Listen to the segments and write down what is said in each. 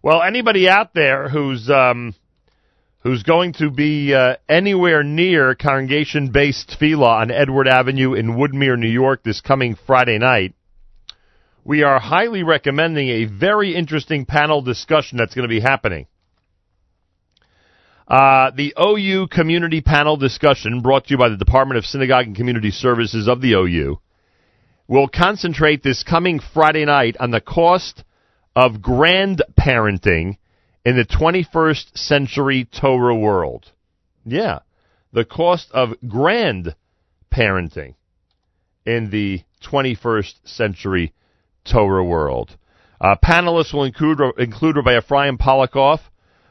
Well, anybody out there who's um, who's going to be uh, anywhere near Congregation Beth Tefillah on Edward Avenue in Woodmere, New York, this coming Friday night, we are highly recommending a very interesting panel discussion that's going to be happening. Uh, the OU Community Panel Discussion, brought to you by the Department of Synagogue and Community Services of the OU, will concentrate this coming Friday night on the cost of grandparenting in the 21st century Torah world. Yeah, the cost of grandparenting in the 21st century Torah world. Uh, panelists will include, include Rabbi Ephraim Polikoff,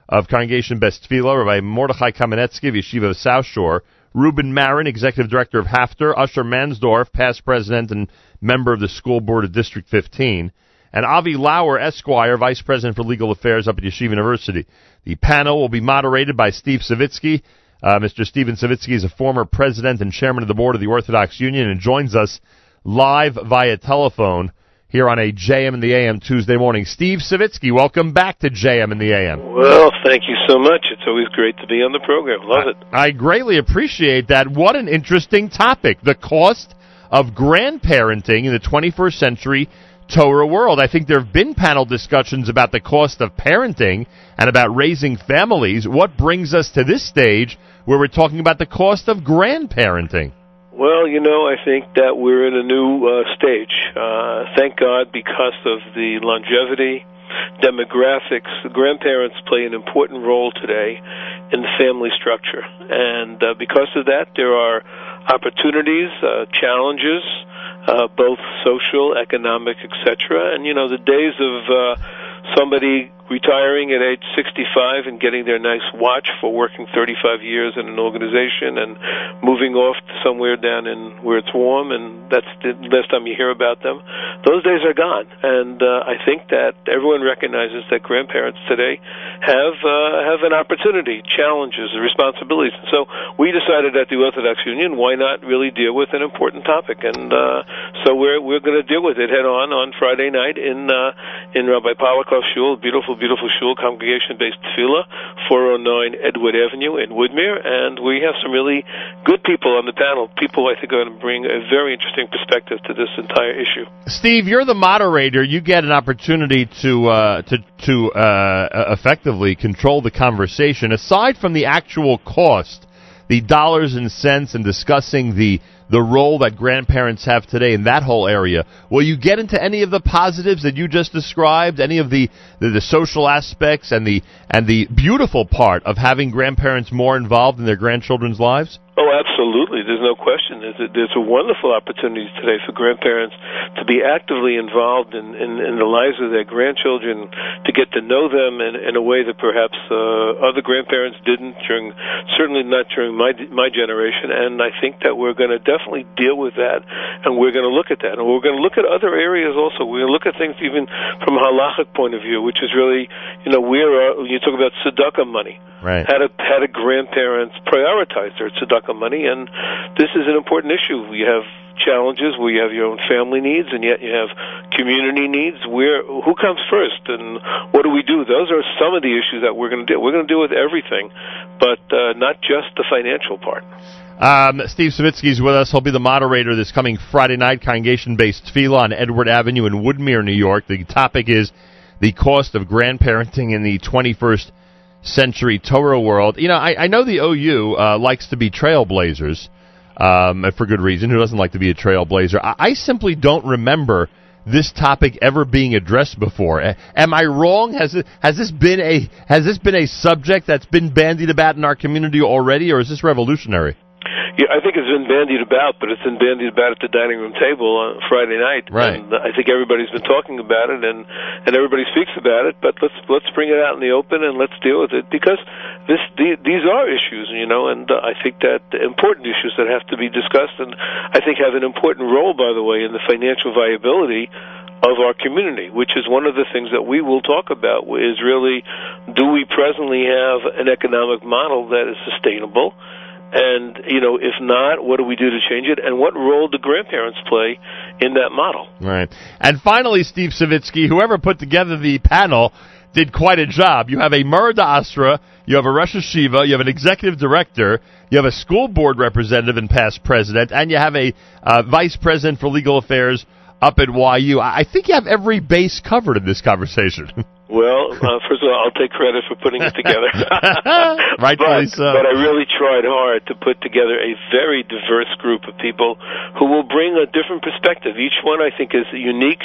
of Congregation Beth Tefillah, Rabbi Mordechai Kamenetsky of Yeshiva of South Shore, Reuben Marin, Executive Director of HAFTR, Usher Mansdorf, past President and member of the School Board of District 15, and Avi Lauer, Esquire, Vice President for Legal Affairs up at Yeshiva University. The panel will be moderated by Steve Savitsky. Uh, Mr. Steven Savitsky is a former president and chairman of the board of the Orthodox Union and joins us live via telephone here on a JM in the AM Tuesday morning. Steve Savitsky, welcome back to JM in the AM. Well, thank you so much. It's always great to be on the program. Love I, it. I greatly appreciate that. What an interesting topic. The cost of grandparenting in the 21st century Torah world. I think there have been panel discussions about the cost of parenting and about raising families. What brings us to this stage where we're talking about the cost of grandparenting? Well, you know, I think that we're in a new uh, stage. Uh, thank God because of the longevity, demographics. Grandparents play an important role today in the family structure. And uh, because of that, there are opportunities, uh, challenges, uh, both social, economic, etc. And, you know, the days of uh, somebody retiring at age 65 and getting their nice watch for working 35 years in an organization and moving off somewhere down in where it's warm and that's the last time you hear about them. Those days are gone, and uh, I think that everyone recognizes that grandparents today have uh, have an opportunity, challenges, responsibilities. So we decided at the Orthodox Union, why not really deal with an important topic? And uh, so we're we're going to deal with it head on on Friday night in uh, in Rabbi Polikoff Shul, beautiful beautiful shul, Congregation Beth Tefillah, 409 Edward Avenue in Woodmere, and we have some really good people on the panel. People I think are going to bring a very interesting perspective to this entire issue. Steve, you're the moderator. You get an opportunity to uh, to to uh, effectively control the conversation. Aside from the actual cost, the dollars and cents, and discussing the the role that grandparents have today in that whole area. Will you get into any of the positives that you just described, any of the, the, the social aspects and the and the beautiful part of having grandparents more involved in their grandchildren's lives? Oh, absolutely. There's no question. There's a, there's a wonderful opportunity today for grandparents to be actively involved in, in, in the lives of their grandchildren, to get to know them in, in a way that perhaps uh, other grandparents didn't during, certainly not during my my generation. And I think that we're going to definitely deal with that, and we're going to look at that, and we're going to look at other areas also. We're going to look at things even from a halachic point of view, which is really, you know, where uh, you talk about tzedakah money. Right. How do how do grandparents prioritize their tzedakah money? And this is an important issue. We have challenges where you have your own family needs and yet you have community needs where who comes first and what do we do those are some of the issues that we're going to do we're going to deal with everything but uh, not just the financial part um, Steve is with us. He'll be the moderator this coming Friday night, Congregation Beth Tefillah on Edward Avenue in Woodmere, New York. The topic is the cost of grandparenting in the 21st century Torah world. You know, I, I know the OU uh, likes to be trailblazers, um, for good reason. Who doesn't like to be a trailblazer? I, I simply don't remember this topic ever being addressed before. Am I wrong? Has it, has this been a has this been a subject that's been bandied about in our community already, or is this revolutionary? Yeah, I think it's been bandied about, but it's been bandied about at the dining room table on Friday night. Right. And I think everybody's been talking about it, and and everybody speaks about it. But let's let's bring it out in the open and let's deal with it because this the, these are issues, you know, and uh, I think that important issues that have to be discussed, and I think have an important role, by the way, in the financial viability of our community, which is one of the things that we will talk about. Is really, do we presently have an economic model that is sustainable? And, you know, if not, what do we do to change it? And what role do grandparents play in that model? Right. And finally, Steve Savitsky, whoever put together the panel, did quite a job. You have a Mara D'Asra, you have a Rosh HaYeshiva, you have an executive director, you have a school board representative and past president, and you have a uh, vice president for legal affairs up at YU. I think you have every base covered in this conversation. Well, uh, first of all, I'll take credit for putting it together. Rightfully but, so. But I really tried hard to put together a very diverse group of people who will bring a different perspective. Each one, I think, is unique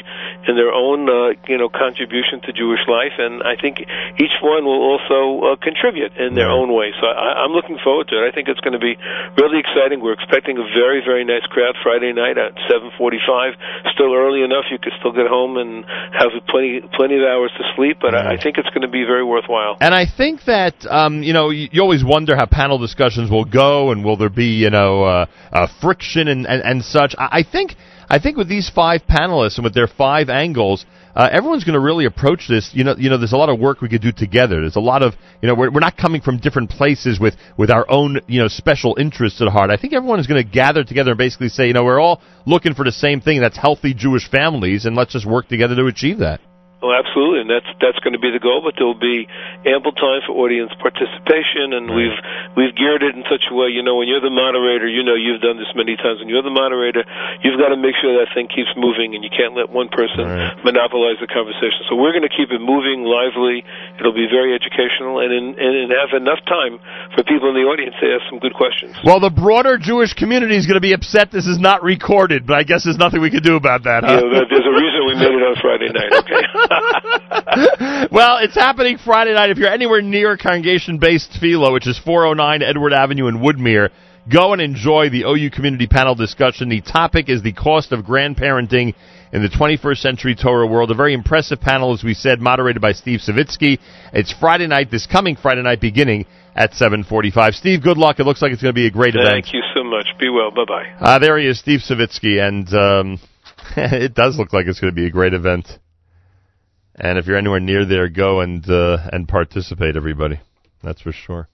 in their own, uh, you know, contribution to Jewish life, and I think each one will also uh, contribute in their own way. So I, I'm looking forward to it. I think it's going to be really exciting. We're expecting a very, very nice crowd Friday night at 7:45. Still early enough, you could still get home and have plenty, plenty of hours to sleep but I, I think it's going to be very worthwhile. And I think that um, you know you, you always wonder how panel discussions will go, and will there be you know uh, uh, friction and, and and such. I, I think I think with these five panelists and with their five angles. Uh, everyone's going to really approach this. You know, you know, there's a lot of work we could do together. There's a lot of, you know, we're, we're not coming from different places with with our own, you know, special interests at heart. I think everyone is going to gather together and basically say, you know, we're all looking for the same thing. That's healthy Jewish families, and let's just work together to achieve that. Oh, absolutely, and that's that's going to be the goal. But there will be ample time for audience participation, and we've we've geared it in such a way. You know, when you're the moderator, you know you've done this many times. When you're the moderator, you've got to make sure that thing keeps moving, and you can't let one person right. monopolize the conversation. So we're going to keep it moving, lively. It'll be very educational, and in, and, and have enough time for people in the audience to ask some good questions. Well, the broader Jewish community is going to be upset this is not recorded, but I guess there's nothing we can do about that. Huh? Yeah, there's a reason we made it on Friday night. Okay. well, it's happening Friday night. If you're anywhere near Congregation Beth Tefillah, which is 409 Edward Avenue in Woodmere, go and enjoy the OU Community Panel discussion. The topic is the cost of grandparenting in the 21st century Torah world. A very impressive panel, as we said, moderated by Steve Savitsky. It's Friday night, this coming Friday night, beginning at 7:45. Steve, good luck. It looks like it's going to be a great Thank event. Thank you so much. Be well. Bye bye. Uh, there he is, Steve Savitsky, and um, it does look like it's going to be a great event. And if you're anywhere near there, go and uh, and participate, everybody. That's for sure.